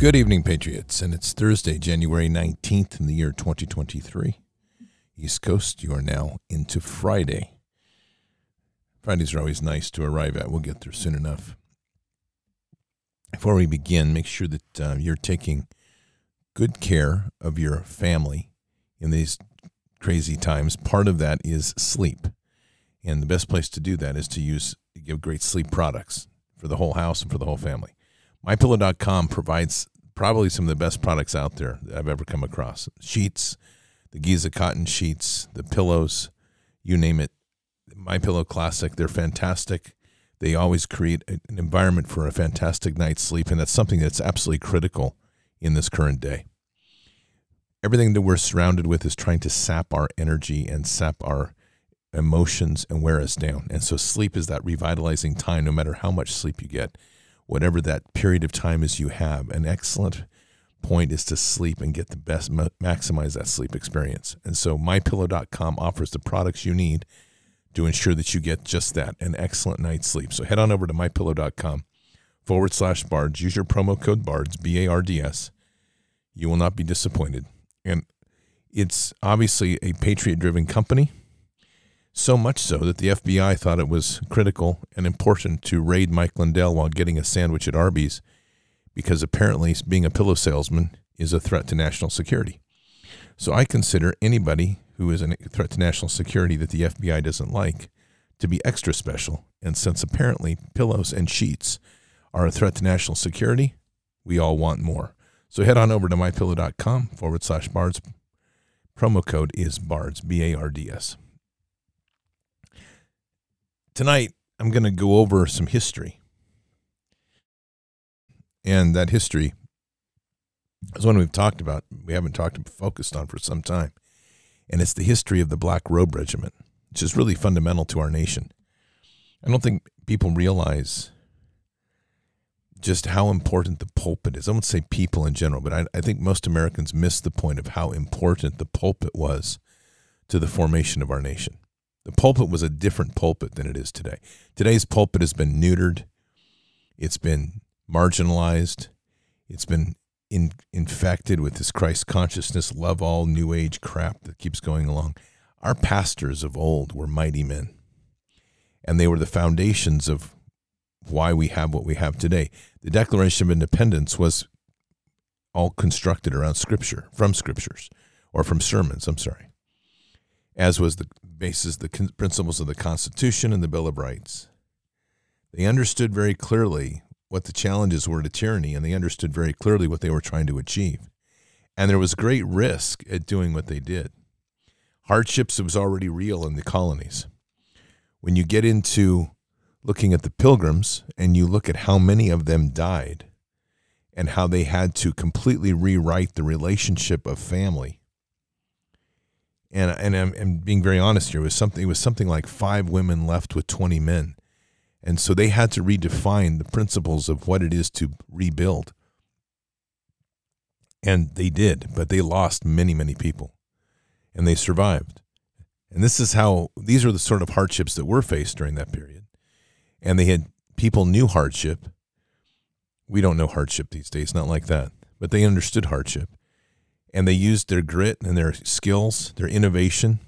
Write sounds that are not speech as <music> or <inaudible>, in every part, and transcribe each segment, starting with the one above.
Good evening, Patriots. And it's Thursday, January 19th in the year 2023. East Coast, you are now into Friday. Fridays are always nice to arrive at. We'll get there soon enough. Before we begin, make sure that uh, you're taking good care of your family in these crazy times. Part of that is sleep. And the best place to do that is to use give great sleep products for the whole house and for the whole family. MyPillow.com provides probably some of the best products out there that I've ever come across. Sheets, the Giza cotton sheets, the pillows, you name it. My Pillow Classic, they're fantastic. They always create an environment for a fantastic night's sleep, and that's something that's absolutely critical in this current day. Everything that we're surrounded with is trying to sap our energy and sap our emotions and wear us down. And so sleep is that revitalizing time, no matter how much sleep you get, whatever that period of time is you have. An excellent point is to sleep and get the best, maximize that sleep experience. And so mypillow.com offers the products you need to ensure that you get just that, an excellent night's sleep. So head on over to mypillow.com forward slash bards. Use your promo code bards, B A R D S. You will not be disappointed. And it's obviously a patriot driven company so much so that the FBI thought it was critical and important to raid Mike Lindell while getting a sandwich at Arby's because apparently being a pillow salesman is a threat to national security. So I consider anybody who is a threat to national security that the FBI doesn't like to be extra special. And since apparently pillows and sheets are a threat to national security, we all want more. So head on over to mypillow.com forward slash bards. Promo code is bards, B A R D S tonight I'm going to go over some history. And that history is one we've talked about, we haven't talked focused on for some time. And it's the history of the Black Robe Regiment, which is really fundamental to our nation. I don't think people realize just how important the pulpit is. I won't say people in general, but I, I think most Americans miss the point of how important the pulpit was to the formation of our nation. The pulpit was a different pulpit than it is today. Today's pulpit has been neutered, it's been marginalized, it's been in, infected with this Christ consciousness, love all new age crap that keeps going along. Our pastors of old were mighty men, and they were the foundations of why we have what we have today. The Declaration of Independence was all constructed around Scripture, from Scriptures, or from sermons, I'm sorry, as was the basis the principles of the Constitution and the Bill of Rights. They understood very clearly what the challenges were to tyranny, and they understood very clearly what they were trying to achieve. And there was great risk at doing what they did. Hardships was already real in the colonies. When you get into looking at the pilgrims and you look at how many of them died and how they had to completely rewrite the relationship of family and and I'm, I'm, being very honest here. It was something. It was something like five women left with twenty men, and so they had to redefine the principles of what it is to rebuild. And they did, but they lost many, many people, and they survived. And this is how these are the sort of hardships that were faced during that period. And they had people knew hardship. We don't know hardship these days, not like that, but they understood hardship and they used their grit and their skills, their innovation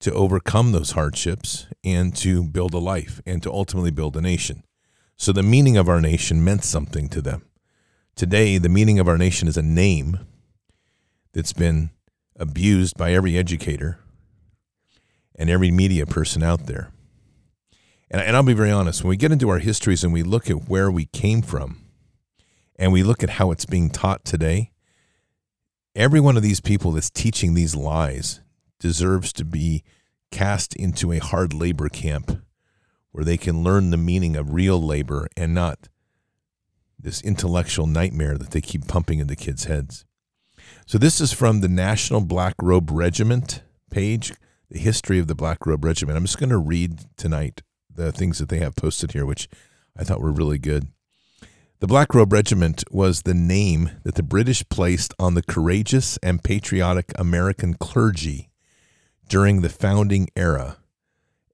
to overcome those hardships and to build a life and to ultimately build a nation. So the meaning of our nation meant something to them. Today, the meaning of our nation is a name that's been abused by every educator and every media person out there. And, I'll be very honest, when we get into our histories and we look at where we came from and we look at how it's being taught today, every one of these people that's teaching these lies deserves to be cast into a hard labor camp where they can learn the meaning of real labor and not this intellectual nightmare that they keep pumping into kids' heads. So, this is from the National Black Robe Regiment page, the history of the Black Robe Regiment. I'm just going to read tonight the things that they have posted here, which I thought were really good. The Black Robe Regiment was the name that the British placed on the courageous and patriotic American clergy during the founding era,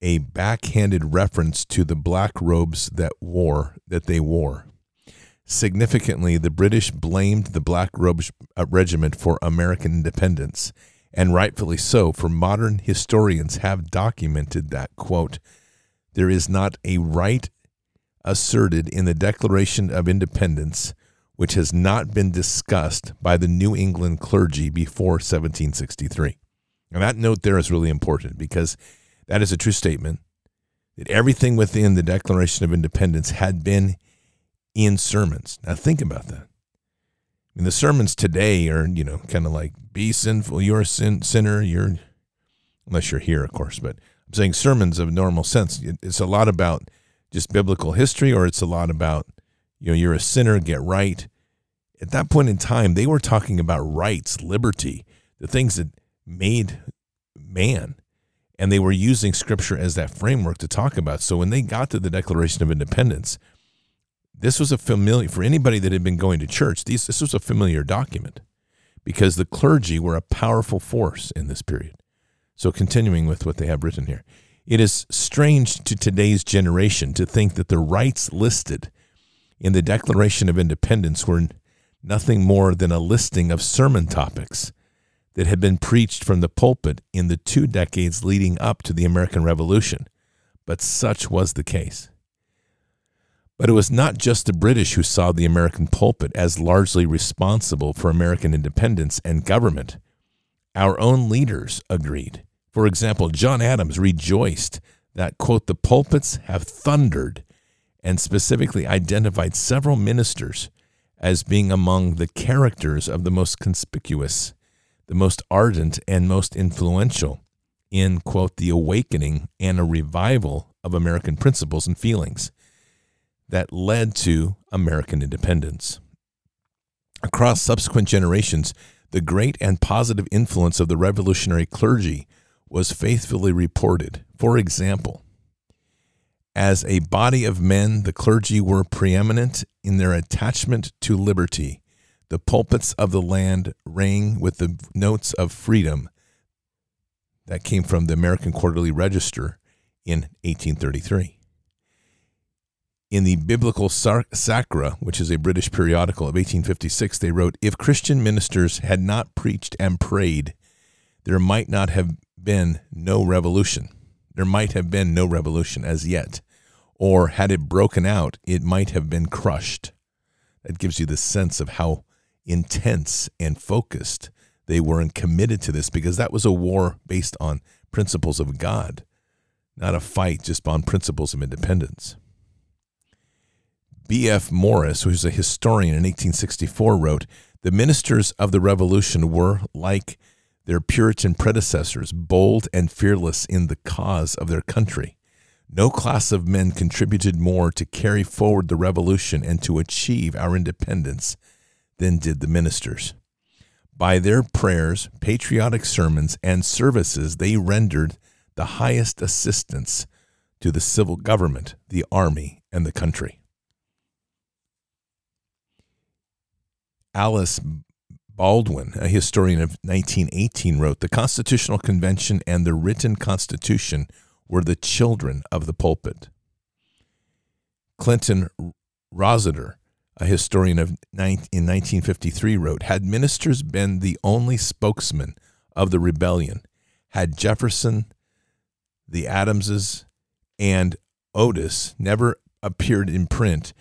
a backhanded reference to the black robes that wore that they wore. Significantly, the British blamed the Black Robe uh, Regiment for American independence, and rightfully so, for modern historians have documented that, quote, there is not a right asserted in the Declaration of Independence which has not been discussed by the New England clergy before 1763. And that note there is really important because that is a true statement that everything within the Declaration of Independence had been in sermons. Now think about that. I mean, the sermons today are, you know, kind of like be sinful, you're a sin, sinner, you're, unless you're here, of course, but I'm saying sermons of normal sense. It's a lot about just biblical history or it's a lot about, you know, you're a sinner, get right. At that point in time, they were talking about rights, liberty, the things that made man. And they were using scripture as that framework to talk about. So when they got to the Declaration of Independence, this was a familiar for anybody that had been going to church. These, this was a familiar document because the clergy were a powerful force in this period. So, continuing with what they have written here, it is strange to today's generation to think that the rights listed in the Declaration of Independence were nothing more than a listing of sermon topics that had been preached from the pulpit in the two decades leading up to the American Revolution. But such was the case. But it was not just the British who saw the American pulpit as largely responsible for American independence and government. Our own leaders agreed. For example, John Adams rejoiced that, quote, the pulpits have thundered and specifically identified several ministers as being among the characters of the most conspicuous, the most ardent, and most influential in, quote, the awakening and a revival of American principles and feelings that led to American independence. Across subsequent generations, the great and positive influence of the revolutionary clergy was faithfully reported. For example, as a body of men, the clergy were preeminent in their attachment to liberty. The pulpits of the land rang with the notes of freedom that came from the American Quarterly Register in 1833 in the Bibliotheca Sacra, which is a British periodical of 1856, they wrote If Christian ministers had not preached and prayed, there might not have been no revolution. There might have been no revolution as yet. Or had it broken out, it might have been crushed. That gives you the sense of how intense and focused they were and committed to this because that was a war based on principles of God, not a fight just on principles of independence. B.F. Morris, who's a historian in 1864, wrote The ministers of the Revolution were, like their Puritan predecessors, bold and fearless in the cause of their country. No class of men contributed more to carry forward the revolution and to achieve our independence than did the ministers. By their prayers, patriotic sermons, and services, they rendered the highest assistance to the civil government, the army, and the country. Alice Baldwin, a historian of 1918, wrote The Constitutional Convention and the written Constitution were the children of the pulpit. Clinton Rossiter, a historian of in 1953, wrote Had ministers been the only spokesman of the rebellion, had Jefferson, the Adamses, and Otis never appeared in print,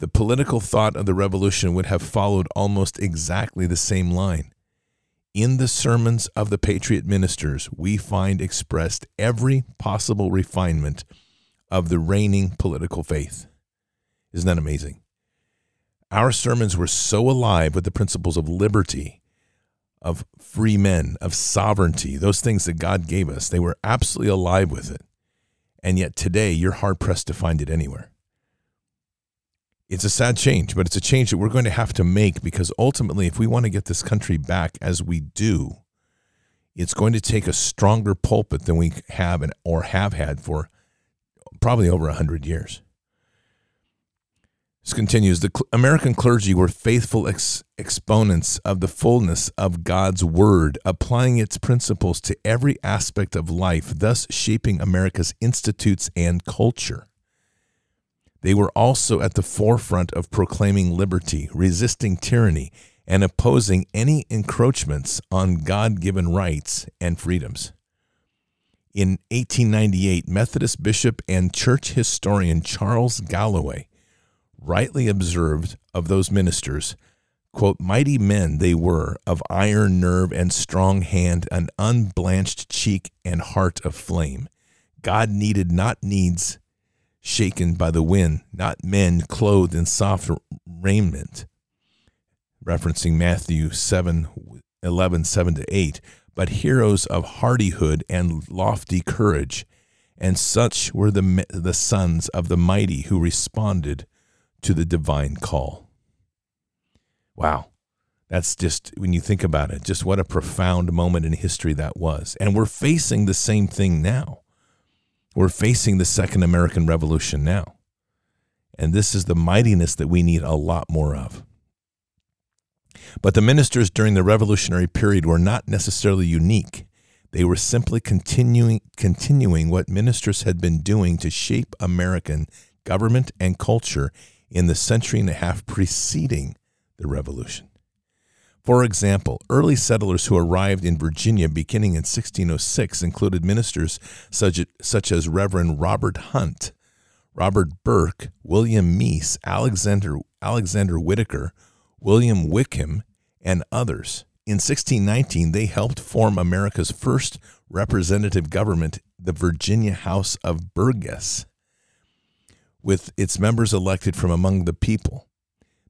the political thought of the revolution would have followed almost exactly the same line. In the sermons of the patriot ministers, we find expressed every possible refinement of the reigning political faith. Isn't that amazing? Our sermons were so alive with the principles of liberty, of free men, of sovereignty, those things that God gave us. They were absolutely alive with it. And yet today, you're hard pressed to find it anywhere. It's a sad change, but it's a change that we're going to have to make because ultimately, if we want to get this country back as we do, it's going to take a stronger pulpit than we have and or have had for probably over 100 years. This continues The American clergy were faithful ex- exponents of the fullness of God's word, applying its principles to every aspect of life, thus shaping America's institutes and culture. They were also at the forefront of proclaiming liberty, resisting tyranny, and opposing any encroachments on God given rights and freedoms. In 1898, Methodist bishop and church historian Charles Galloway rightly observed of those ministers, quote, mighty men they were, of iron nerve and strong hand, an unblanched cheek and heart of flame. God needed not needs shaken by the wind, not men clothed in soft raiment. Referencing Matthew 7 11, 7 to 8, but heroes of hardihood and lofty courage. And such were the, the sons of the mighty who responded to the divine call. Wow. That's just, when you think about it, just what a profound moment in history that was. And we're facing the same thing now. We're facing the Second American Revolution now. And this is the mightiness that we need a lot more of. But the ministers during the revolutionary period were not necessarily unique. They were simply continuing, continuing what ministers had been doing to shape American government and culture in the century and a half preceding the revolution. For example, early settlers who arrived in Virginia beginning in 1606 included ministers such, as Reverend Robert Hunt, Robert Burke, William Meese, Alexander, Alexander Whitaker, William Wickham, and others. In 1619, they helped form America's first representative government, the Virginia House of Burgess, with its members elected from among the people.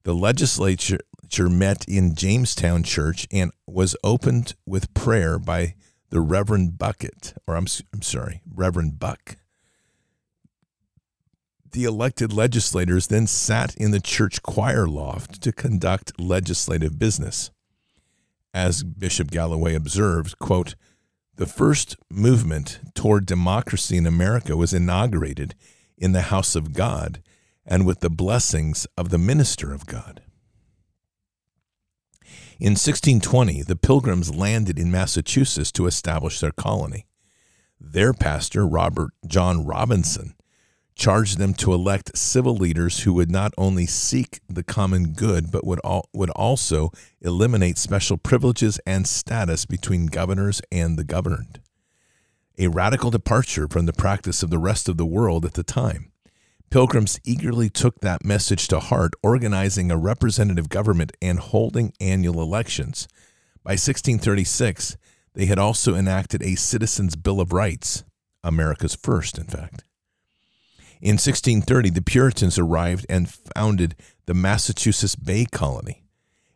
The legislature met in Jamestown Church and was opened with prayer by the Reverend Bucket, or I'm, I'm sorry, Reverend Buck. The elected legislators then sat in the church choir loft to conduct legislative business. As Bishop Galloway observed, quote, the first movement toward democracy in America was inaugurated in the house of God and with the blessings of the minister of God. In 1620, the Pilgrims landed in Massachusetts to establish their colony. Their pastor, Robert John Robinson, charged them to elect civil leaders who would not only seek the common good, but would, al- would also eliminate special privileges and status between governors and the governed. A radical departure from the practice of the rest of the world at the time. Pilgrims eagerly took that message to heart, organizing a representative government and holding annual elections. By 1636, they had also enacted a Citizens' Bill of Rights, America's first, in fact. In 1630, the Puritans arrived and founded the Massachusetts Bay Colony.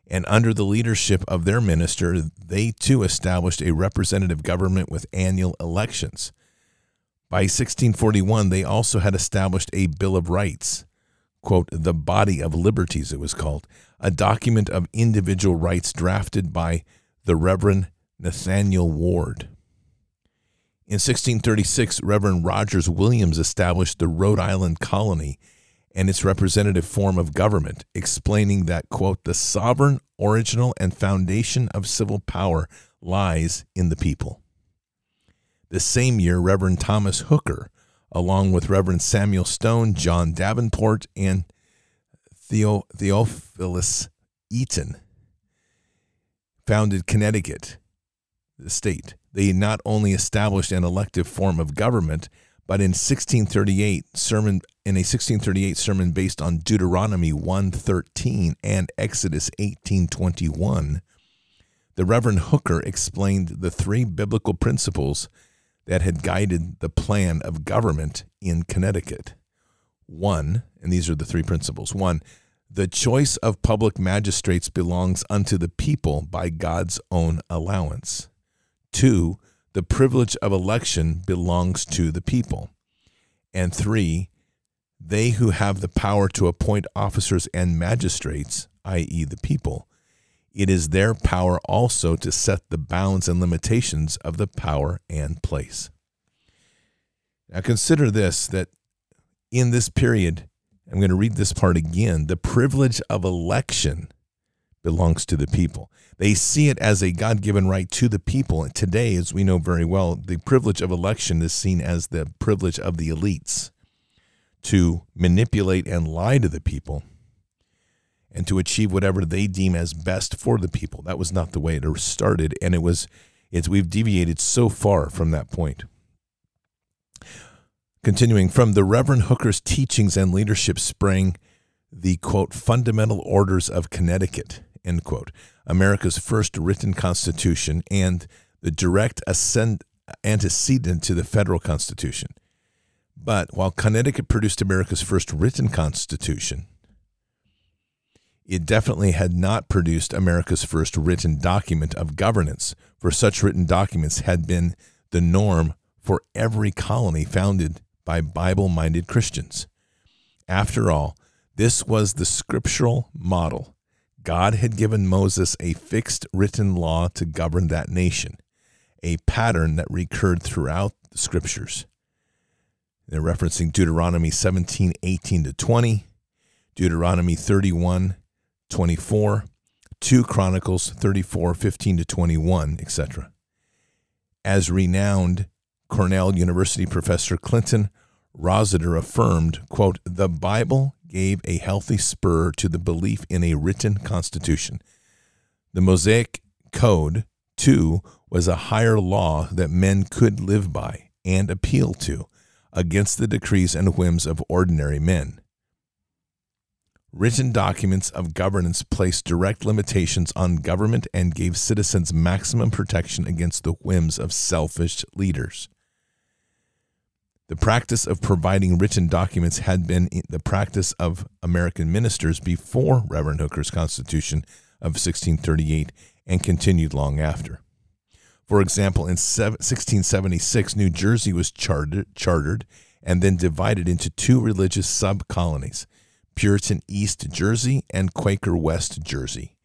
And under the leadership of their minister, they too established a representative government with annual elections. By 1641, they also had established a Bill of Rights, quote, the Body of Liberties, it was called, a document of individual rights drafted by the Reverend Nathaniel Ward. In 1636, Reverend Rogers Williams established the Rhode Island colony and its representative form of government, explaining that, quote, the sovereign, original, and foundation of civil power lies in the people. The same year, Reverend Thomas Hooker, along with Reverend Samuel Stone, John Davenport, and Theo, Theophilus Eaton, founded Connecticut, the state. They not only established an elective form of government, but in 1638 sermon in a 1638 sermon based on Deuteronomy 1:13 and Exodus 18:21, the Reverend Hooker explained the three biblical principles that had guided the plan of government in Connecticut. One, and these are the three principles. One, the choice of public magistrates belongs unto the people by God's own allowance. Two, the privilege of election belongs to the people. And three, they who have the power to appoint officers and magistrates, i.e., the people, it is their power also to set the bounds and limitations of the power and place. Now consider this that in this period, I'm going to read this part again. The privilege of election belongs to the people. They see it as a God given right to the people. And today, as we know very well, the privilege of election is seen as the privilege of the elites to manipulate and lie to the people and to achieve whatever they deem as best for the people. That was not the way it started, and it was it's we've deviated so far from that point. Continuing from the Reverend Hooker's teachings and leadership sprang the quote fundamental orders of Connecticut end quote America's first written constitution and the direct ascend, antecedent to the federal constitution. But while Connecticut produced America's first written constitution, it definitely had not produced America's first written document of governance, for such written documents had been the norm for every colony founded by Bible minded Christians. After all, this was the scriptural model. God had given Moses a fixed written law to govern that nation, a pattern that recurred throughout the scriptures. They're referencing Deuteronomy 17, 18 to 20, Deuteronomy 31, 24, 2 Chronicles 34, 15 to 21, etc. As renowned Cornell University professor Clinton Rossiter affirmed, quote, the Bible gave a healthy spur to the belief in a written constitution. The Mosaic Code, too, was a higher law that men could live by and appeal to against the decrees and whims of ordinary men. Written documents of governance placed direct limitations on government and gave citizens maximum protection against the whims of selfish leaders. The practice of providing written documents had been the practice of American ministers before Reverend Hooker's Constitution of 1638 and continued long after. For example, in 1676, New Jersey was chartered, chartered and then divided into two religious sub colonies Puritan East Jersey and Quaker West Jersey.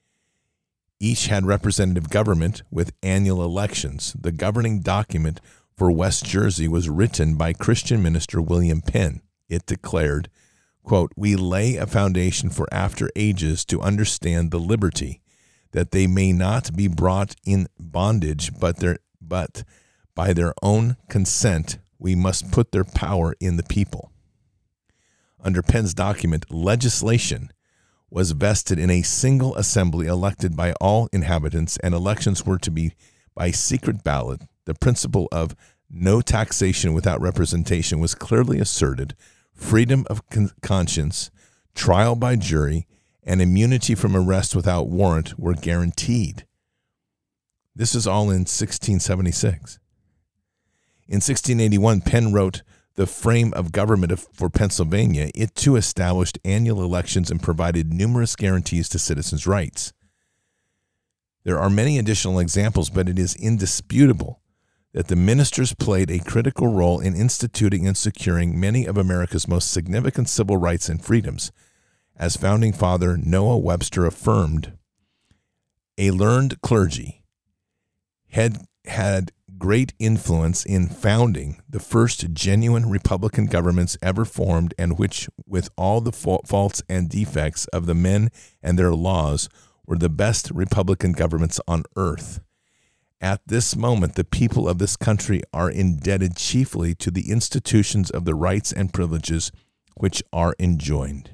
Each had representative government with annual elections. The governing document for West Jersey was written by Christian minister William Penn. It declared, quote, We lay a foundation for after ages to understand the liberty, that they may not be brought in bondage, but their but by their own consent we must put their power in the people. Under Penn's document, legislation was vested in a single assembly elected by all inhabitants, and elections were to be by secret ballot the principle of no taxation without representation was clearly asserted, freedom of con- conscience, trial by jury, and immunity from arrest without warrant were guaranteed. This is all in 1676. In 1681, Penn wrote The Frame of Government for Pennsylvania. It too established annual elections and provided numerous guarantees to citizens' rights. There are many additional examples, but it is indisputable that the ministers played a critical role in instituting and securing many of America's most significant civil rights and freedoms. As founding father Noah Webster affirmed, a learned clergy had had great influence in founding the first genuine Republican governments ever formed, and which, with all the faults and defects of the men and their laws, were the best Republican governments on earth. At this moment, the people of this country are indebted chiefly to the institutions of the rights and privileges which are enjoined.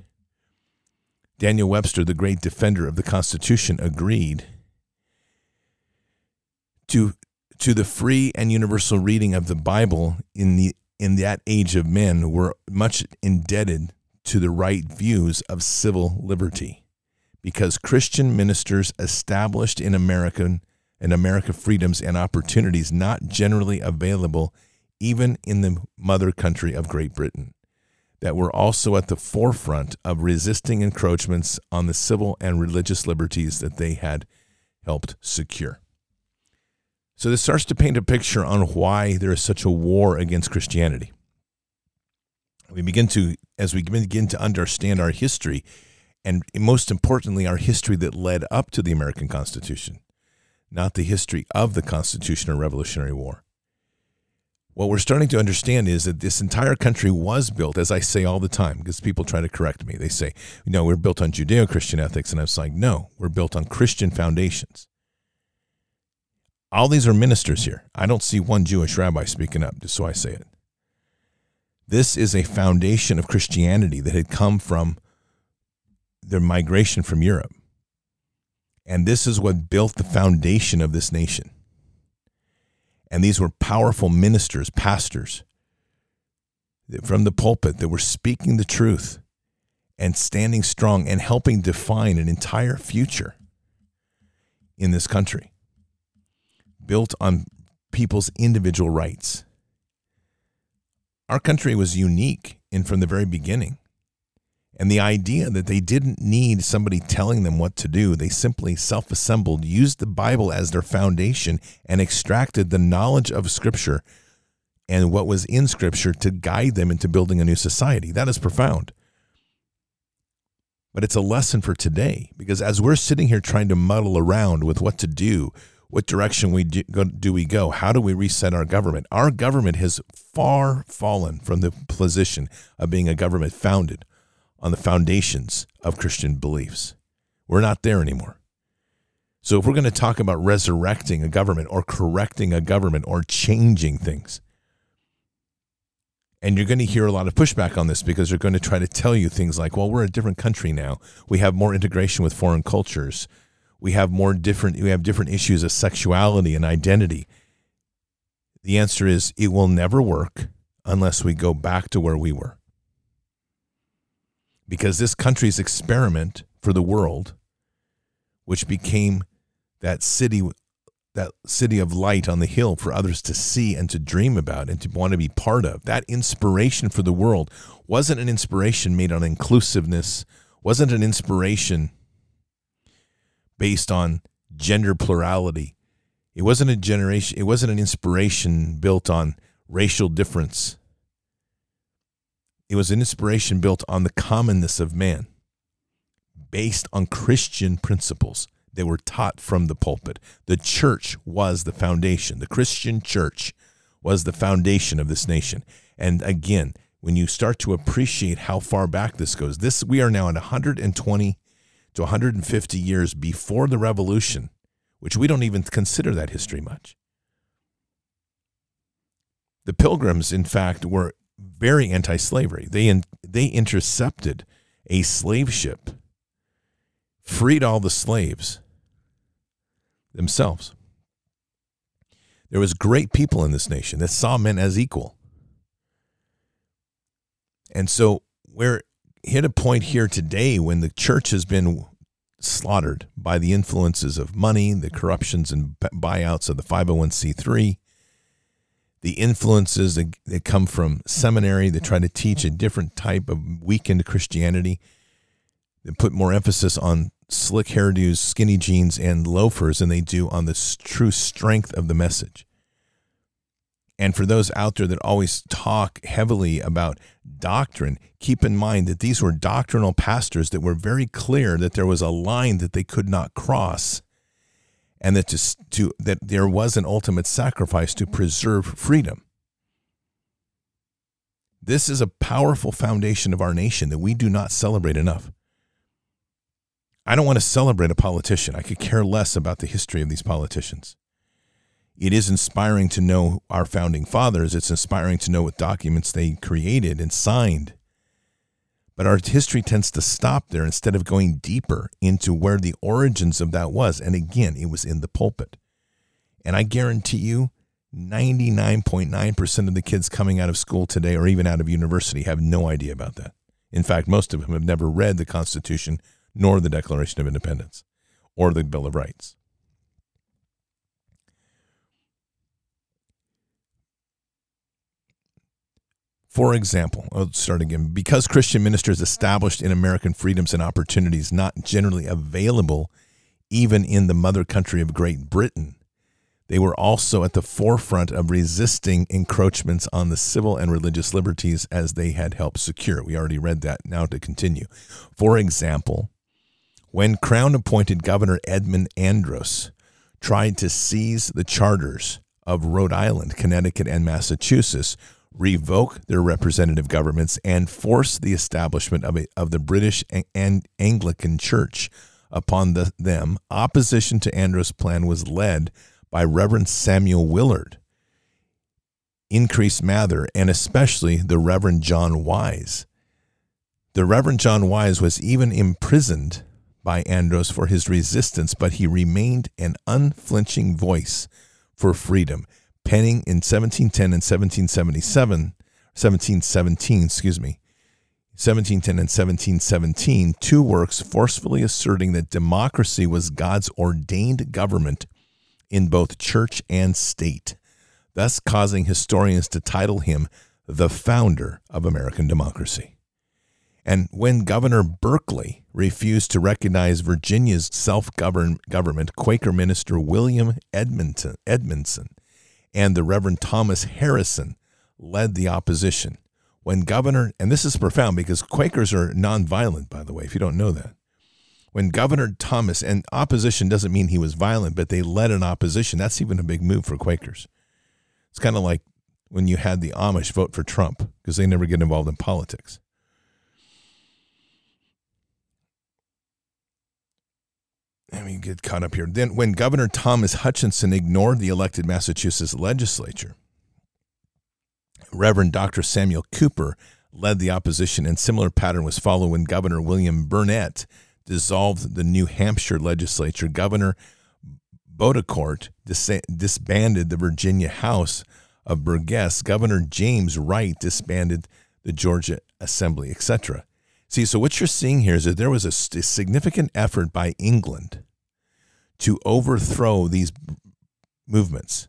Daniel Webster, the great defender of the Constitution, agreed to, to the free and universal reading of the Bible in, the, in that age of men were much indebted to the right views of civil liberty because Christian ministers established in American and America freedoms and opportunities not generally available even in the mother country of Great Britain, that were also at the forefront of resisting encroachments on the civil and religious liberties that they had helped secure. So, this starts to paint a picture on why there is such a war against Christianity. We begin to, as we begin to understand our history, and most importantly, our history that led up to the American Constitution not the history of the Constitution or Revolutionary War. What we're starting to understand is that this entire country was built, as I say all the time, because people try to correct me. They say, know, we're built on Judeo Christian ethics. And I was like, no, we're built on Christian foundations. All these are ministers here. I don't see one Jewish rabbi speaking up, just so I say it. This is a foundation of Christianity that had come from their migration from Europe. And this is what built the foundation of this nation. And these were powerful ministers, pastors from the pulpit that were speaking the truth and standing strong and helping define an entire future in this country built on people's individual rights. Our country was unique in from the very beginning. And the idea that they didn't need somebody telling them what to do, they simply self assembled, used the Bible as their foundation, and extracted the knowledge of Scripture and what was in Scripture to guide them into building a new society. That is profound. But it's a lesson for today because as we're sitting here trying to muddle around with what to do, what direction we do, do we go, how do we reset our government? Our government has far fallen from the position of being a government founded on the foundations of Christian beliefs. We're not there anymore. So, if we're going to talk about resurrecting a government or correcting a government or changing things, and you're going to hear a lot of pushback on this because they're going to try to tell you things like, well, we're a different country now. We have more integration with foreign cultures. We have more different we have different issues of sexuality and identity. The answer is it will never work unless we go back to where we were because this country's experiment for the world, which became that city, that city of light on the hill for others to see and to dream about and to want to be part of, that inspiration for the world wasn't an inspiration made on inclusiveness, wasn't an inspiration based on gender plurality. It wasn't a generation, it wasn't an inspiration built on racial difference it was an inspiration built on the commonness of man, based on Christian principles that were taught from the pulpit. The church was the foundation. The Christian church was the foundation of this nation. And again, when you start to appreciate how far back this goes, this we are now at 120 to 150 years before the revolution, which we don't even consider that history much. The pilgrims, in fact, were very anti-slavery. They in, they intercepted a slave ship, freed all the slaves themselves. There was great people in this nation that saw men as equal. And so we're hit a point here today when the church has been slaughtered by the influences of money, the corruptions and buyouts of the 501c3, the influences that, that come from seminary that try to teach a different type of weakened Christianity, that put more emphasis on slick hairdos, skinny jeans, and loafers than they do on the true strength of the message. And for those out there that always talk heavily about doctrine, keep in mind that these were doctrinal pastors that were very clear that there was a line that they could not cross and that to, to that there was an ultimate sacrifice to preserve freedom. This is a powerful foundation of our nation that we do not celebrate enough. I don't want to celebrate a politician. I could care less about the history of these politicians. It is inspiring to know our founding fathers. It's inspiring to know what documents they created and signed. But our history tends to stop there instead of going deeper into where the origins of that was. And again, it was in the pulpit. And I guarantee you, 99.9% of the kids coming out of school today or even out of university have no idea about that. In fact, most of them have never read the Constitution nor the Declaration of Independence or the Bill of Rights. For example, oh, I'll start again. Because Christian ministers established in American freedoms and opportunities not generally available even in the mother country of Great Britain, they were also at the forefront of resisting encroachments on the civil and religious liberties as they had helped secure. We already read that. Now to continue. For example, when Crown appointed Governor Edmund Andros tried to seize the charters of Rhode Island, Connecticut, and Massachusetts, revoke their representative governments, and force the establishment of, a, of the British and Anglican Church upon the, them, opposition to Andros' plan was led by Reverend Samuel Willard. Increase Mather, and especially the Reverend John Wise. The Reverend John Wise was even imprisoned by Andros for his resistance, but he remained an unflinching voice for freedom, penning in 1710 and 1777, 1717, excuse me, 1710 and 1717, two works forcefully asserting that democracy was God's ordained government in both church and state, thus causing historians to title him the founder of American democracy. And when Governor Berkeley refused to recognize Virginia's self government, Quaker minister William Edmondson, Edmondson and the Reverend Thomas Harrison led the opposition when Governor, and this is profound because Quakers are nonviolent, by the way, if you don't know that. When Governor Thomas, and opposition doesn't mean he was violent, but they led an opposition, that's even a big move for Quakers. It's kind of like when you had the Amish vote for Trump because they never get involved in politics. Let me get caught up here. Then, when Governor Thomas Hutchinson ignored the elected Massachusetts legislature, Reverend Dr. Samuel Cooper led the opposition, and similar pattern was followed when Governor William Burnett dissolved the New Hampshire legislature. Governor Botetourt dis- disbanded the Virginia House of Burgesses. Governor James Wright disbanded the Georgia Assembly, etc. See, so what you're seeing here is that there was a, significant effort by England to overthrow these movements.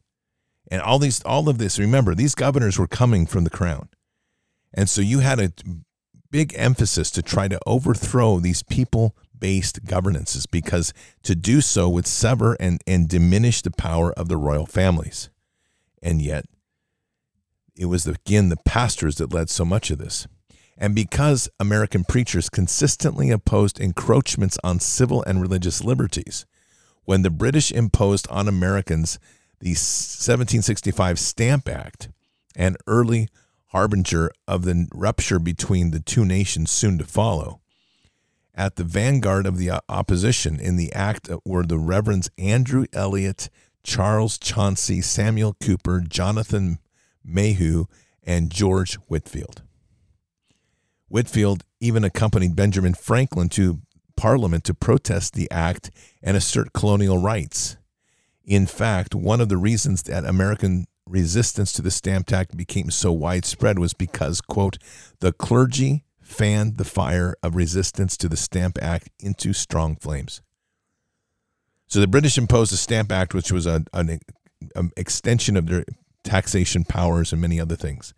And all these all of this remember these governors were coming from the crown. And so you had a big emphasis to try to overthrow these people based governances because to do so would sever and, and diminish the power of the royal families. And yet it was again the pastors that led so much of this and because american preachers consistently opposed encroachments on civil and religious liberties when the british imposed on americans the 1765 Stamp Act, an early harbinger of the rupture between the two nations soon to follow. At the vanguard of the opposition in the act uh, were the Reverends Andrew Eliot, Charles Chauncy, Samuel Cooper, Jonathan Mayhew, and George Whitefield. Whitefield even accompanied Benjamin Franklin to Parliament to protest the act and assert colonial rights. In fact, one of the reasons that American resistance to the Stamp Act became so widespread was because, quote, the clergy fanned the fire of resistance to the Stamp Act into strong flames. So the British imposed the Stamp Act, which was a, an, an extension of their taxation powers and many other things.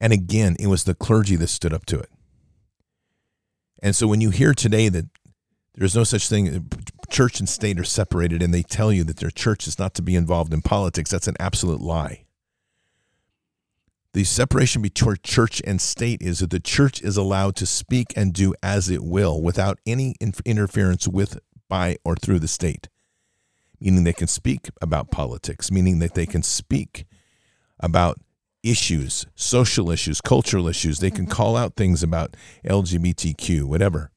And again, it was the clergy that stood up to it. And so when you hear today that there's no such thing. Church and state are separated, and they tell you that their church is not to be involved in politics. That's an absolute lie. The separation between church and state is that the church is allowed to speak and do as it will without any interference with, by, or through the state. Meaning they can speak about politics, meaning that they can speak about issues, social issues, cultural issues. They can mm-hmm. call out things about LGBTQ, whatever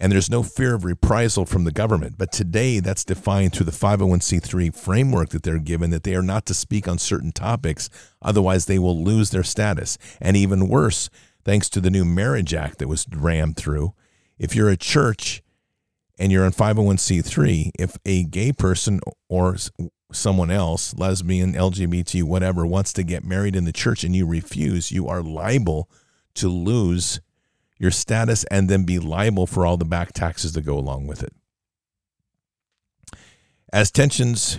and there's no fear of reprisal from the government. But today, that's defined through the 501c3 framework that they're given that they are not to speak on certain topics, otherwise, they will lose their status. And even worse, thanks to the new Marriage Act that was rammed through, if you're a church and you're on 501c3, if a gay person or someone else, lesbian, LGBT, whatever, wants to get married in the church and you refuse, you are liable to lose your status and then be liable for all the back taxes that go along with it. As tensions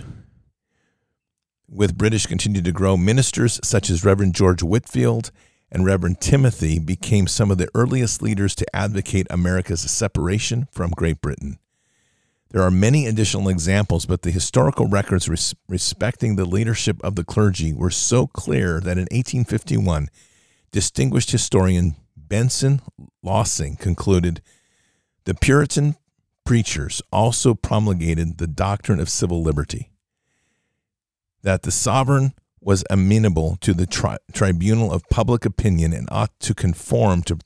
with British continued to grow, ministers such as Reverend George Whitefield and Reverend Timothy became some of the earliest leaders to advocate America's separation from Great Britain. There are many additional examples, but the historical records res- respecting the leadership of the clergy were so clear that in 1851, distinguished historian Benson Lossing concluded the Puritan preachers also promulgated the doctrine of civil liberty, that the sovereign was amenable to the tri- tribunal of public opinion and ought to conform to,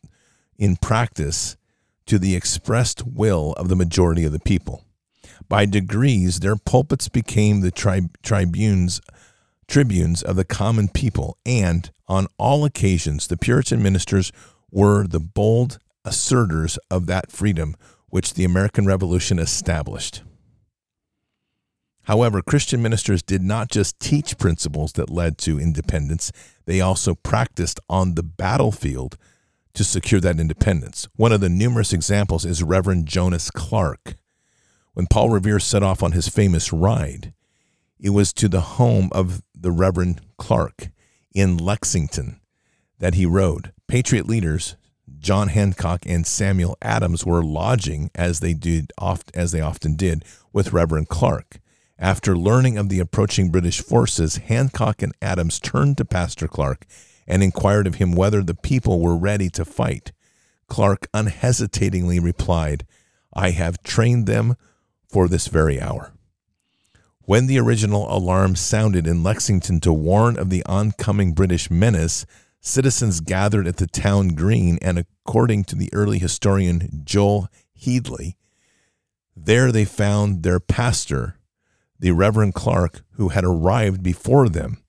in practice to the expressed will of the majority of the people. By degrees, their pulpits became the tri- tribunes tribunes of the common people, and on all occasions the Puritan ministers were the bold asserters of that freedom which the American Revolution established. However, Christian ministers did not just teach principles that led to independence, they also practiced on the battlefield to secure that independence. One of the numerous examples is Reverend Jonas Clark. When Paul Revere set off on his famous ride, it was to the home of the Reverend Clark in Lexington that he rode. Patriot leaders John Hancock and Samuel Adams were lodging as they did oft, as they often did with Reverend Clark. After learning of the approaching British forces, Hancock and Adams turned to Pastor Clark and inquired of him whether the people were ready to fight. Clark unhesitatingly replied, I have trained them for this very hour. When the original alarm sounded in Lexington to warn of the oncoming British menace, citizens gathered at the town green, and according to the early historian Joel Headley, there they found their pastor, the Reverend Clark, who had arrived before them.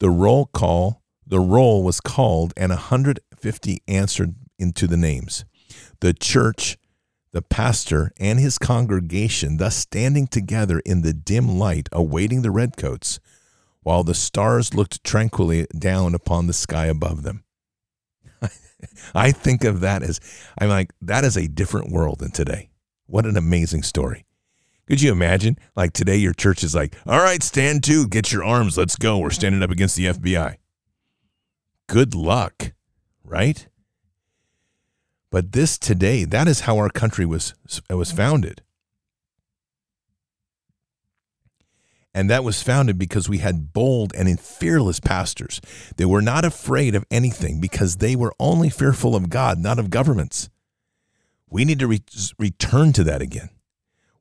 The roll call, the roll was called, and a 150 answered into the names. The church, the pastor, and his congregation, thus standing together in the dim light, awaiting the redcoats, while the stars looked tranquilly down upon the sky above them. <laughs> I think of that as, I'm like, that is a different world than today. What an amazing story. Could you imagine? Like today, your church is like, all right, stand to, get your arms, let's go. We're standing up against the FBI. Good luck, right? But this today, that is how our country was, uh, was founded. And that was founded because we had bold and fearless pastors. They were not afraid of anything because they were only fearful of God, not of governments. We need to re- return to that again.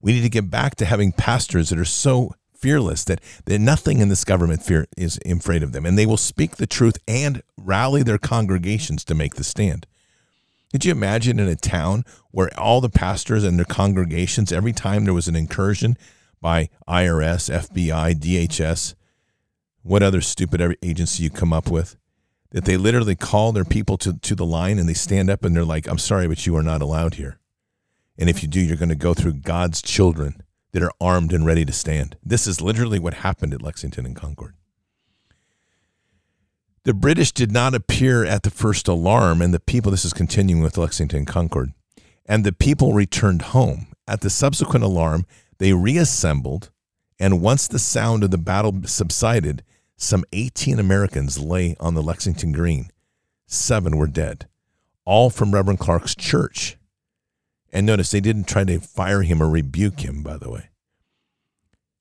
We need to get back to having pastors that are so fearless that, that nothing in this government fear is afraid of them. And they will speak the truth and rally their congregations to make the stand. Could you imagine in a town where all the pastors and their congregations, every time there was an incursion by IRS, FBI, DHS, what other stupid agency you come up with, that they literally call their people to, to the line and they stand up and they're like, I'm sorry, but you are not allowed here. And if you do, you're going to go through God's children that are armed and ready to stand. This is literally what happened at Lexington and Concord. The British did not appear at the first alarm, and the people, this is continuing with Lexington Concord, and the people returned home. At the subsequent alarm, they reassembled, and once the sound of the battle subsided, some 18 Americans lay on the Lexington Green. Seven were dead, all from Reverend Clark's church. And notice they didn't try to fire him or rebuke him, by the way.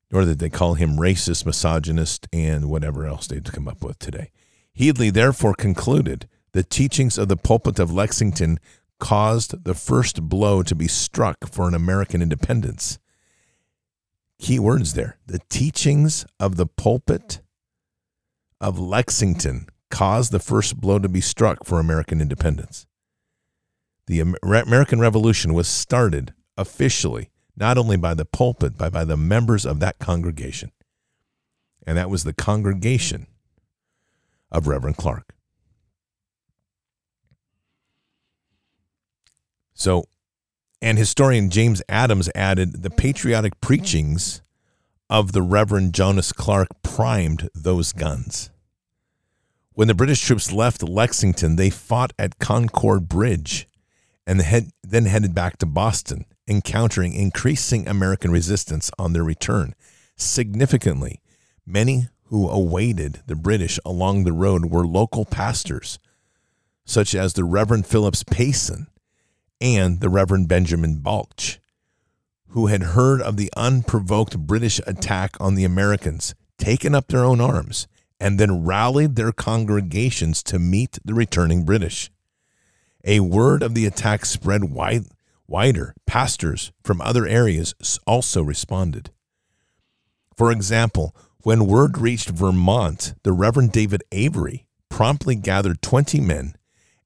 Nor did they call him racist, misogynist, and whatever else they'd come up with today. Headley therefore concluded the teachings of the pulpit of Lexington caused the first blow to be struck for an American independence. Key words there. The teachings of the pulpit of Lexington caused the first blow to be struck for American independence. The American Revolution was started officially not only by the pulpit, but by the members of that congregation. And that was the congregation of Reverend Clark. So, and historian James Adams added the patriotic preachings of the Reverend Jonas Clark primed those guns. When the British troops left Lexington, they fought at Concord Bridge and then headed back to Boston, encountering increasing American resistance on their return. Significantly, many who awaited the British along the road were local pastors, such as the Reverend Phillips Payson and the Reverend Benjamin Balch, who had heard of the unprovoked British attack on the Americans, taken up their own arms, and then rallied their congregations to meet the returning British. A word of the attack spread wide, wider. Pastors from other areas also responded. For example, when word reached Vermont, the Reverend David Avery promptly gathered 20 men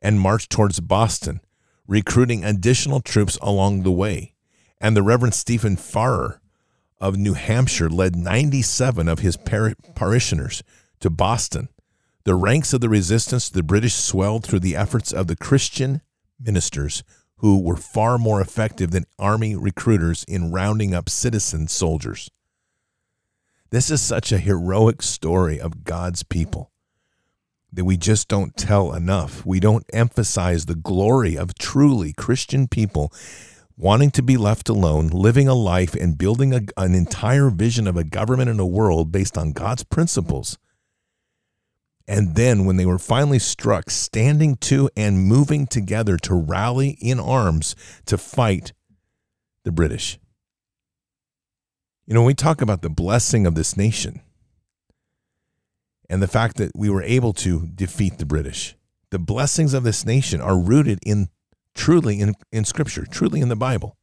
and marched towards Boston, recruiting additional troops along the way. And the Reverend Stephen Farrar of New Hampshire led 97 of his par- parishioners to Boston, the ranks of the resistance to the British swelled through the efforts of the Christian ministers who were far more effective than army recruiters in rounding up citizen soldiers. This is such a heroic story of God's people that we just don't tell enough. We don't emphasize the glory of truly Christian people wanting to be left alone, living a life, and building a, an entire vision of a government and a world based on God's principles. And then, when they were finally struck, standing to and moving together to rally in arms to fight the British. You know, when we talk about the blessing of this nation and the fact that we were able to defeat the British, the blessings of this nation are rooted in truly in, in Scripture, truly in the Bible.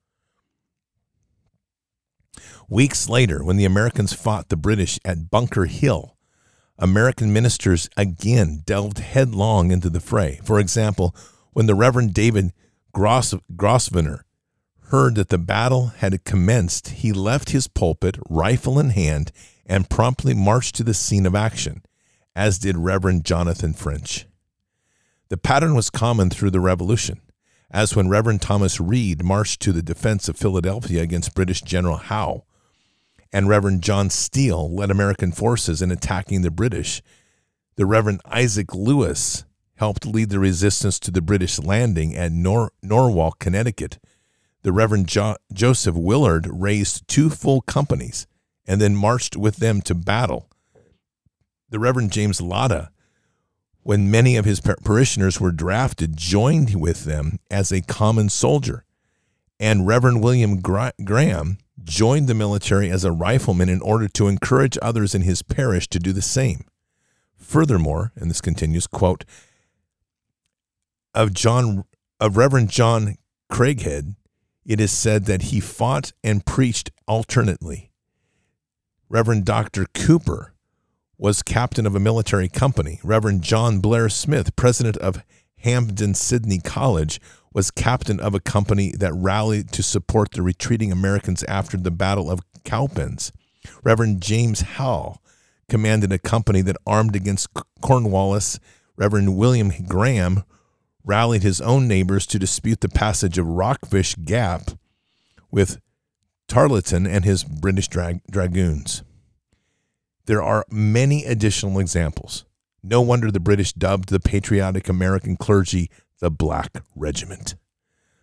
Weeks later, when the Americans fought the British at Bunker Hill, American ministers again delved headlong into the fray. For example, when the Reverend David Gross, Grosvenor heard that the battle had commenced, he left his pulpit, rifle in hand, and promptly marched to the scene of action, as did Reverend Jonathan French. The pattern was common through the Revolution as when Reverend Thomas Reed marched to the defense of Philadelphia against British General Howe, and Reverend John Steele led American forces in attacking the British. The Reverend Isaac Lewis helped lead the resistance to the British landing at Nor- Norwalk, Connecticut. The Reverend jo- Joseph Willard raised two full companies and then marched with them to battle. The Reverend James Latta when many of his parishioners were drafted, joined with them as a common soldier. And Reverend William Graham joined the military as a rifleman in order to encourage others in his parish to do the same. Furthermore, and this continues, quote, of John of Reverend John Craighead, it is said that he fought and preached alternately. Reverend Dr. Cooper was captain of a military company. Reverend John Blair Smith, president of Hampden Sydney College, was captain of a company that rallied to support the retreating Americans after the Battle of Cowpens. Reverend James Howell commanded a company that armed against Cornwallis. Reverend William Graham rallied his own neighbors to dispute the passage of Rockfish Gap with Tarleton and his British dra- dragoons. There are many additional examples. No wonder the British dubbed the patriotic American clergy the Black Regiment.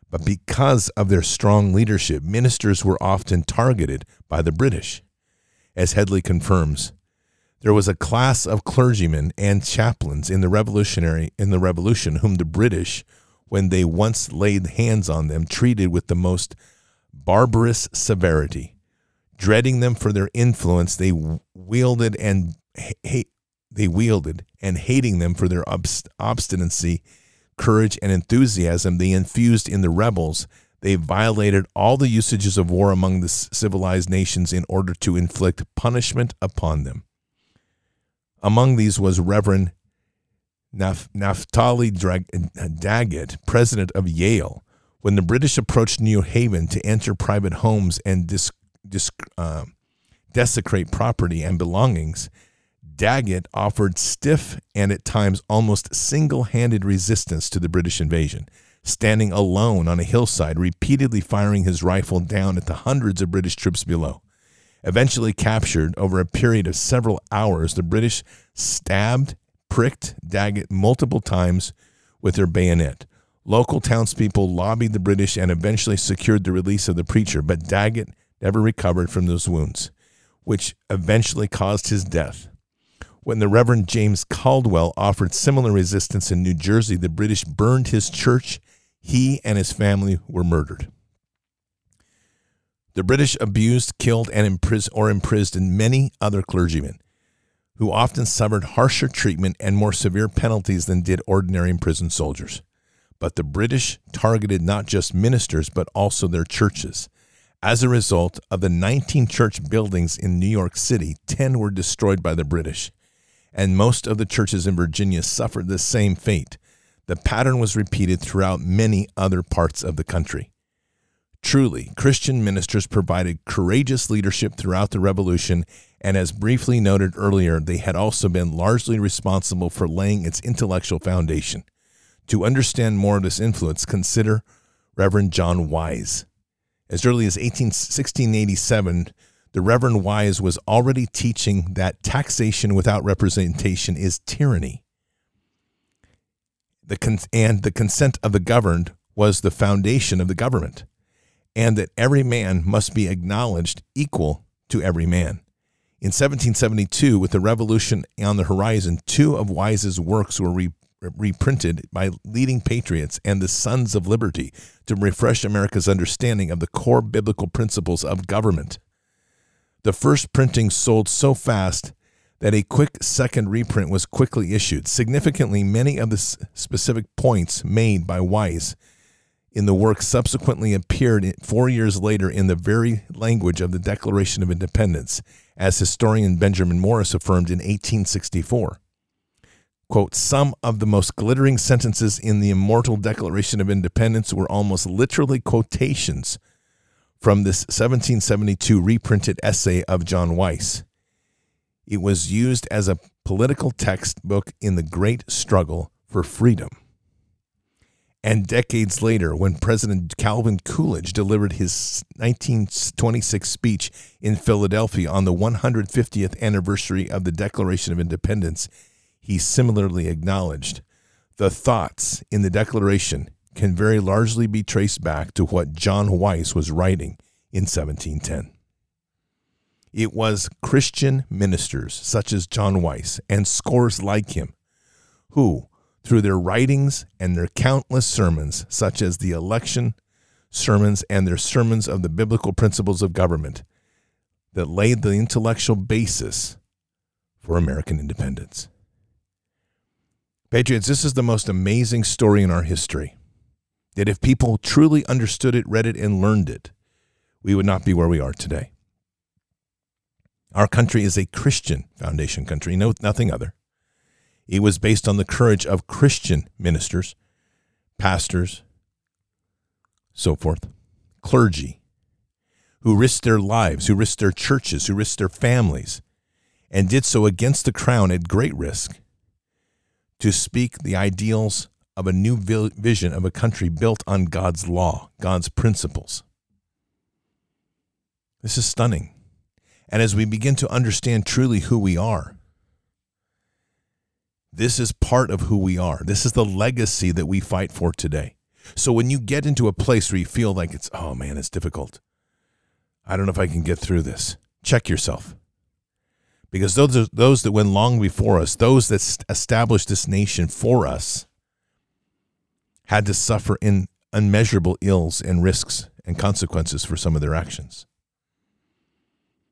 But because of their strong leadership, ministers were often targeted by the British. As Headley confirms, there was a class of clergymen and chaplains in the revolutionary in the revolution whom the British, when they once laid hands on them, treated with the most barbarous severity. Dreading them for their influence, they wielded and they wielded and hating them for their obst- obstinacy, courage, and enthusiasm they infused in the rebels. They violated all the usages of war among the civilized nations in order to inflict punishment upon them. Among these was Reverend Naf- Naphtali Daggett, president of Yale. When the British approached New Haven to enter private homes and dis- uh, desecrate property and belongings, Daggett offered stiff and at times almost single handed resistance to the British invasion, standing alone on a hillside, repeatedly firing his rifle down at the hundreds of British troops below. Eventually captured over a period of several hours, the British stabbed, pricked Daggett multiple times with their bayonet. Local townspeople lobbied the British and eventually secured the release of the preacher, but Daggett never recovered from those wounds, which eventually caused his death. When the Reverend James Caldwell offered similar resistance in New Jersey, the British burned his church. He and his family were murdered. The British abused, killed, and imprisoned or imprisoned many other clergymen, who often suffered harsher treatment and more severe penalties than did ordinary imprisoned soldiers. But the British targeted not just ministers, but also their churches. As a result of the 19 church buildings in New York City, 10 were destroyed by the British, and most of the churches in Virginia suffered the same fate. The pattern was repeated throughout many other parts of the country. Truly, Christian ministers provided courageous leadership throughout the revolution, and as briefly noted earlier, they had also been largely responsible for laying its intellectual foundation. To understand more of this influence, consider Reverend John Wise. As early as 18, 1687, the Reverend Wise was already teaching that taxation without representation is tyranny. The con- and the consent of the governed was the foundation of the government, and that every man must be acknowledged equal to every man. In 1772, with the revolution on the horizon, two of Wise's works were re- reprinted by leading patriots and the Sons of Liberty to refresh America's understanding of the core biblical principles of government. The first printing sold so fast that a quick second reprint was quickly issued. Significantly, many of the specific points made by Wise in the work subsequently appeared four years later in the very language of the Declaration of Independence, as historian Benjamin Morris affirmed in 1864. Quote, some of the most glittering sentences in the immortal Declaration of Independence were almost literally quotations from this 1772 reprinted essay of John Wise. It was used as a political textbook in the great struggle for freedom. And decades later, when President Calvin Coolidge delivered his 1926 speech in Philadelphia on the 150th anniversary of the Declaration of Independence, he similarly acknowledged the thoughts in the Declaration can very largely be traced back to what John Wise was writing in 1710. It was Christian ministers such as John Wise and scores like him who, through their writings and their countless sermons, such as the election sermons and their sermons of the biblical principles of government, that laid the intellectual basis for American independence. Patriots, this is the most amazing story in our history. That if people truly understood it, read it, and learned it, we would not be where we are today. Our country is a Christian foundation country, no, nothing other. It was based on the courage of Christian ministers, pastors, so forth, clergy, who risked their lives, who risked their churches, who risked their families, and did so against the crown at great risk to speak the ideals of a new vision of a country built on God's law, God's principles. This is stunning. And as we begin to understand truly who we are, this is part of who we are. This is the legacy that we fight for today. So when you get into a place where you feel like it's, oh man, it's difficult. I don't know if I can get through this. Check yourself because those are those that went long before us, those that established this nation for us, had to suffer in unmeasurable ills and risks and consequences for some of their actions.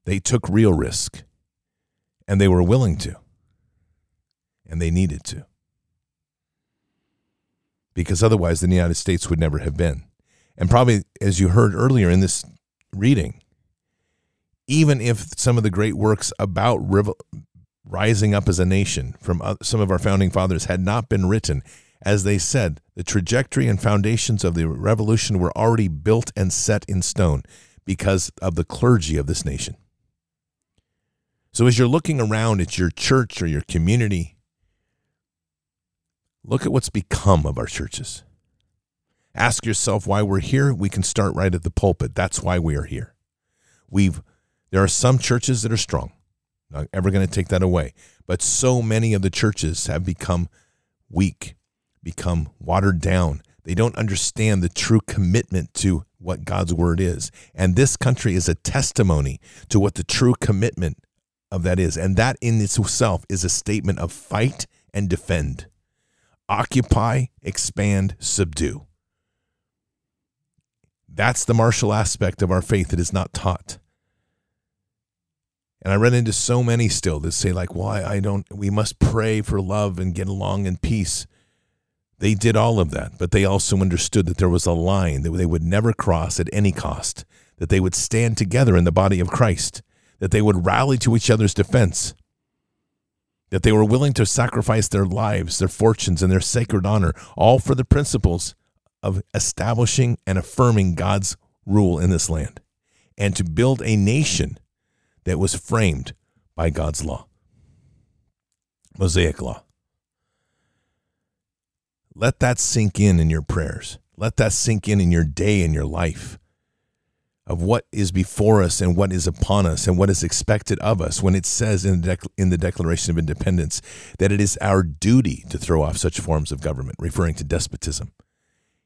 They took real risk, and they were willing to, and they needed to. Because otherwise, the United States would never have been. And probably, as you heard earlier in this reading, even if some of the great works about rising up as a nation from some of our founding fathers had not been written, as they said, the trajectory and foundations of the revolution were already built and set in stone because of the clergy of this nation. So as you're looking around at your church or your community, look at what's become of our churches. Ask yourself why we're here. We can start right at the pulpit. That's why we are here. We've there are some churches that are strong. Not ever going to take that away. But so many of the churches have become weak, become watered down. They don't understand the true commitment to what God's word is. And this country is a testimony to what the true commitment of that is. And that in itself is a statement of fight and defend, occupy, expand, subdue. That's the martial aspect of our faith that is not taught. And I run into so many still that say, like, why I don't, we must pray for love and get along in peace. They did all of that, but they also understood that there was a line that they would never cross at any cost, that they would stand together in the body of Christ, that they would rally to each other's defense, that they were willing to sacrifice their lives, their fortunes, and their sacred honor, all for the principles of establishing and affirming God's rule in this land and to build a nation that was framed by God's law, Mosaic law. Let that sink in in your prayers. Let that sink in in your day and your life of what is before us and what is upon us and what is expected of us when it says in the, in the Declaration of Independence that it is our duty to throw off such forms of government, referring to despotism.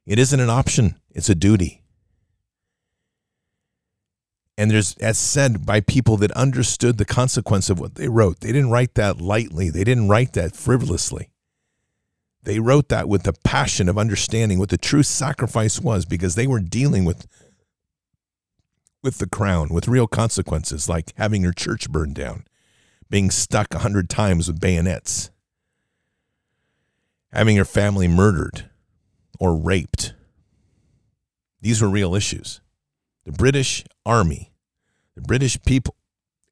It isn't an option, it's a duty. And there's, as said by people that understood the consequence of what they wrote, they didn't write that lightly, they didn't write that frivolously. They wrote that with the passion of understanding what the true sacrifice was because they were dealing with with the crown, with real consequences like having your church burned down, being stuck a hundred times with bayonets, having your family murdered or raped. These were real issues. The British Army, the British people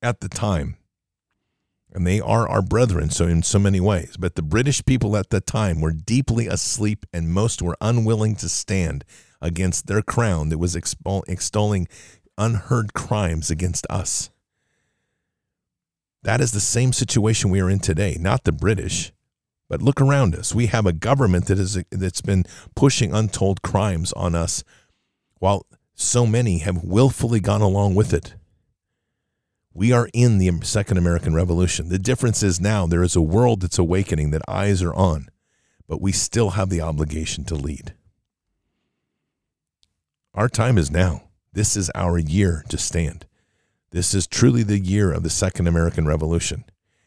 at the time, and they are our brethren so in so many ways, but the British people at the time were deeply asleep and most were unwilling to stand against their crown that was extolling unheard crimes against us. That is the same situation we are in today, not the British. But look around us. We have a government that is that's been pushing untold crimes on us while so many have willfully gone along with it. We are in the Second American Revolution. The difference is now there is a world that's awakening that eyes are on, but we still have the obligation to lead. Our time is now. This is our year to stand. This is truly the year of the Second American Revolution.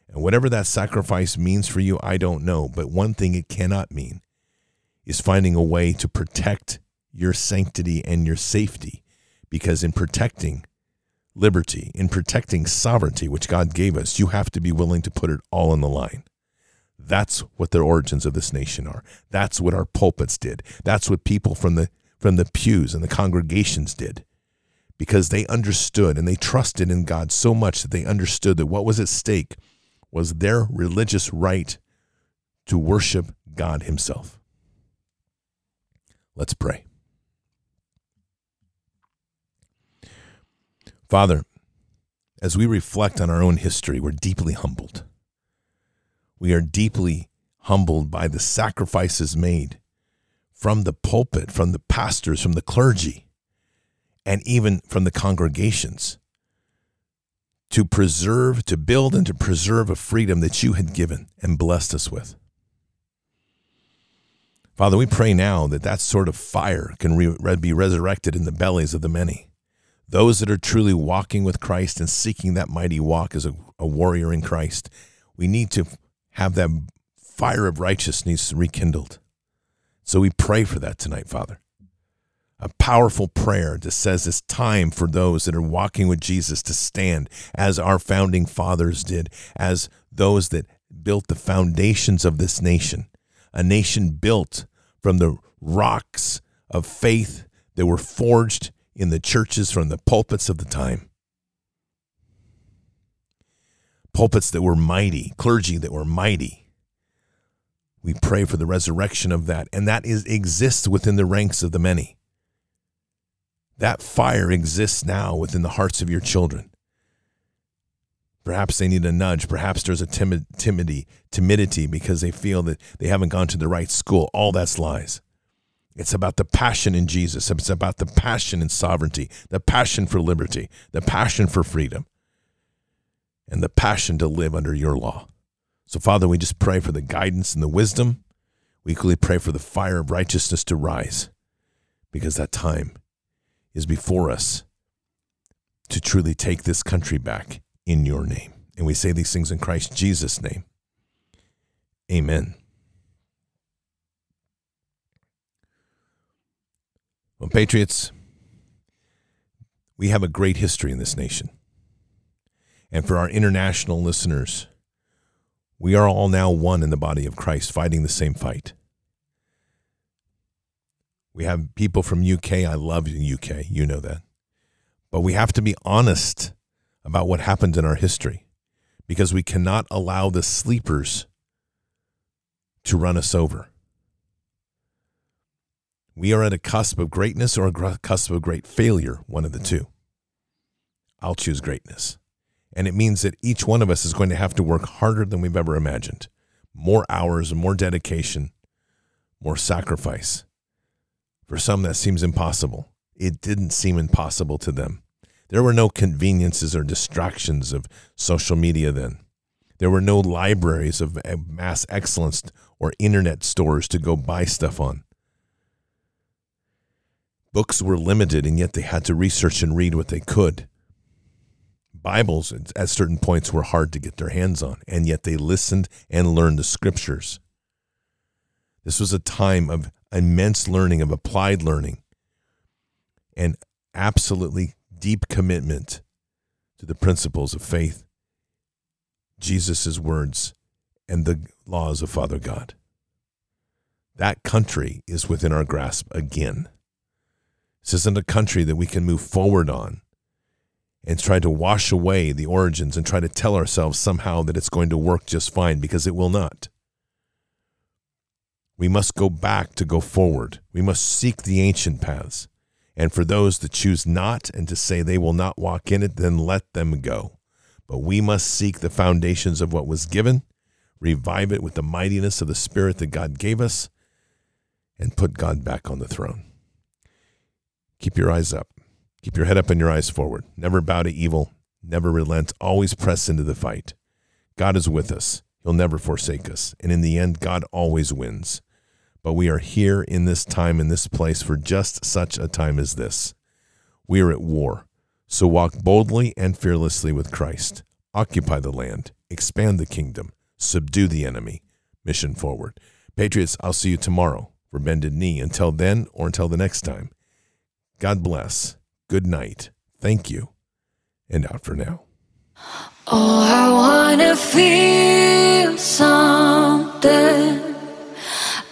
And whatever that sacrifice means for you, I don't know. But one thing it cannot mean is finding a way to protect your sanctity and your safety. Because in protecting liberty, in protecting sovereignty, which God gave us, you have to be willing to put it all on the line. That's what the origins of this nation are. That's what our pulpits did. That's what people from the from the pews and the congregations did because they understood and they trusted in God so much that they understood that what was at stake was their religious right to worship God Himself. Let's pray. Father, as we reflect on our own history, we're deeply humbled. We are deeply humbled by the sacrifices made from the pulpit, from the pastors, from the clergy and even from the congregations to preserve, to build, and to preserve a freedom that you had given and blessed us with. Father, we pray now that that sort of fire can re- be resurrected in the bellies of the many. Those that are truly walking with Christ and seeking that mighty walk as a, a warrior in Christ, we need to have that fire of righteousness rekindled. So we pray for that tonight, Father a powerful prayer that says it's time for those that are walking with Jesus to stand as our founding fathers did, as those that built the foundations of this nation, a nation built from the rocks of faith that were forged in the churches from the pulpits of the time. Pulpits that were mighty, clergy that were mighty. We pray for the resurrection of that, and that is exists within the ranks of the many. That fire exists now within the hearts of your children. Perhaps they need a nudge. Perhaps there's a timid, timidity, timidity because they feel that they haven't gone to the right school. All that's lies. It's about the passion in Jesus. It's about the passion in sovereignty, the passion for liberty, the passion for freedom, and the passion to live under your law. So, Father, we just pray for the guidance and the wisdom. We equally pray for the fire of righteousness to rise because that time is before us to truly take this country back in your name. And we say these things in Christ Jesus' name. Amen. Well, Patriots, we have a great history in this nation. And for our international listeners, we are all now one in the body of Christ, fighting the same fight. We have people from UK. I love UK. You know that. But we have to be honest about what happened in our history because we cannot allow the sleepers to run us over. We are at a cusp of greatness or a cusp of great failure, one of the two. I'll choose greatness. And it means that each one of us is going to have to work harder than we've ever imagined. More hours more dedication, more sacrifice. For some, that seems impossible. It didn't seem impossible to them. There were no conveniences or distractions of social media then. There were no libraries of eh, mass excellence or internet stores to go buy stuff on. Books were limited, and yet they had to research and read what they could. Bibles at certain points were hard to get their hands on, and yet they listened and learned the scriptures. This was a time of immense learning, of applied learning, and absolutely deep commitment to the principles of faith, Jesus' words, and the laws of Father God. That country is within our grasp again. This isn't a country that we can move forward on and try to wash away the origins and try to tell ourselves somehow that it's going to work just fine because it will not. We must go back to go forward. We must seek the ancient paths. And for those that choose not and to say they will not walk in it, then let them go. But we must seek the foundations of what was given, revive it with the mightiness of the Spirit that God gave us, and put God back on the throne. Keep your eyes up. Keep your head up and your eyes forward. Never bow to evil. Never relent. Always press into the fight. God is with us. He'll never forsake us. And in the end, God always wins. But we are here in this time, in this place, for just such a time as this. We are at war. So walk boldly and fearlessly with Christ. Occupy the land. Expand the kingdom. Subdue the enemy. Mission forward. Patriots, I'll see you tomorrow for Bended Knee. Until then, or until the next time, God bless. Good night. Thank you. And out for now. Oh, I want to feel something.